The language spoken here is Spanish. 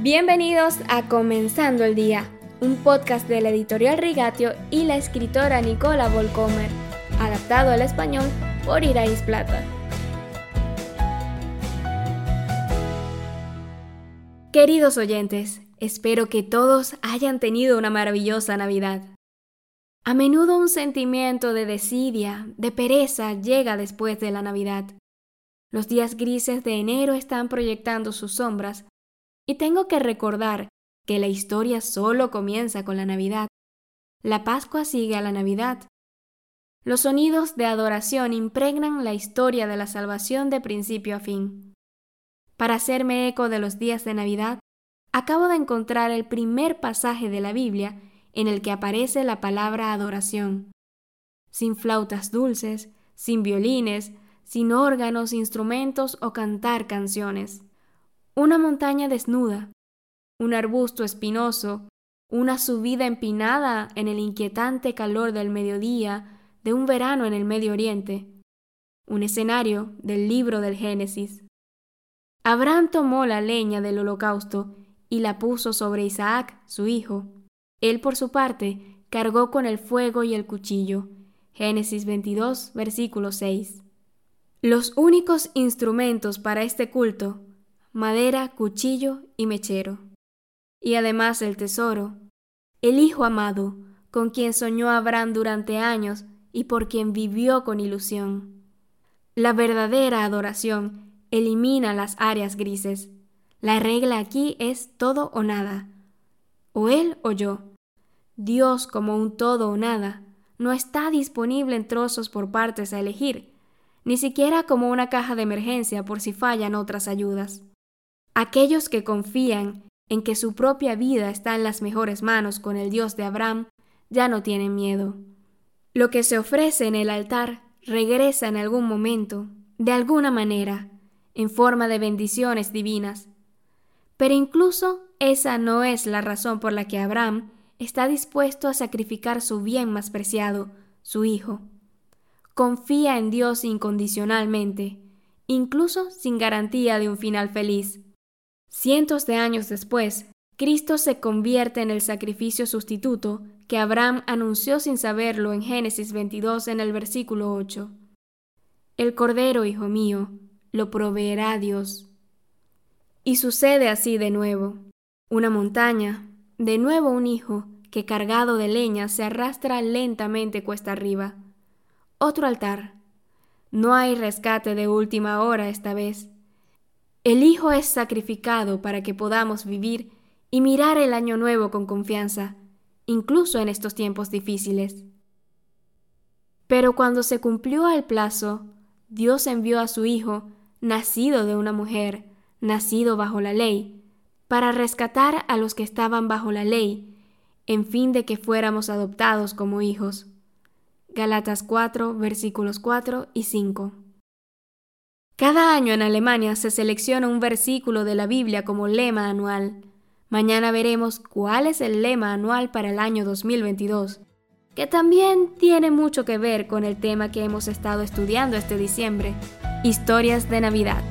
Bienvenidos a Comenzando el Día, un podcast de la editorial Rigatio y la escritora Nicola Volcomer, adaptado al español por Irais Plata. Queridos oyentes, espero que todos hayan tenido una maravillosa Navidad. A menudo un sentimiento de desidia, de pereza llega después de la Navidad. Los días grises de enero están proyectando sus sombras y tengo que recordar que la historia solo comienza con la Navidad. La Pascua sigue a la Navidad. Los sonidos de adoración impregnan la historia de la salvación de principio a fin. Para hacerme eco de los días de Navidad, acabo de encontrar el primer pasaje de la Biblia en el que aparece la palabra adoración. Sin flautas dulces, sin violines, sin órganos, instrumentos o cantar canciones una montaña desnuda, un arbusto espinoso, una subida empinada en el inquietante calor del mediodía de un verano en el Medio Oriente, un escenario del libro del Génesis. Abraham tomó la leña del holocausto y la puso sobre Isaac, su hijo. Él, por su parte, cargó con el fuego y el cuchillo. Génesis 22, versículo 6. Los únicos instrumentos para este culto madera, cuchillo y mechero. Y además el tesoro, el Hijo amado, con quien soñó Abraham durante años y por quien vivió con ilusión. La verdadera adoración elimina las áreas grises. La regla aquí es todo o nada. O él o yo. Dios como un todo o nada no está disponible en trozos por partes a elegir, ni siquiera como una caja de emergencia por si fallan otras ayudas. Aquellos que confían en que su propia vida está en las mejores manos con el Dios de Abraham ya no tienen miedo. Lo que se ofrece en el altar regresa en algún momento, de alguna manera, en forma de bendiciones divinas. Pero incluso esa no es la razón por la que Abraham está dispuesto a sacrificar su bien más preciado, su hijo. Confía en Dios incondicionalmente, incluso sin garantía de un final feliz. Cientos de años después, Cristo se convierte en el sacrificio sustituto que Abraham anunció sin saberlo en Génesis 22 en el versículo 8. El Cordero, hijo mío, lo proveerá Dios. Y sucede así de nuevo. Una montaña, de nuevo un hijo, que cargado de leña se arrastra lentamente cuesta arriba. Otro altar. No hay rescate de última hora esta vez. El Hijo es sacrificado para que podamos vivir y mirar el año nuevo con confianza, incluso en estos tiempos difíciles. Pero cuando se cumplió el plazo, Dios envió a su Hijo, nacido de una mujer, nacido bajo la ley, para rescatar a los que estaban bajo la ley, en fin de que fuéramos adoptados como hijos. Galatas 4, versículos 4 y 5. Cada año en Alemania se selecciona un versículo de la Biblia como lema anual. Mañana veremos cuál es el lema anual para el año 2022, que también tiene mucho que ver con el tema que hemos estado estudiando este diciembre, historias de Navidad.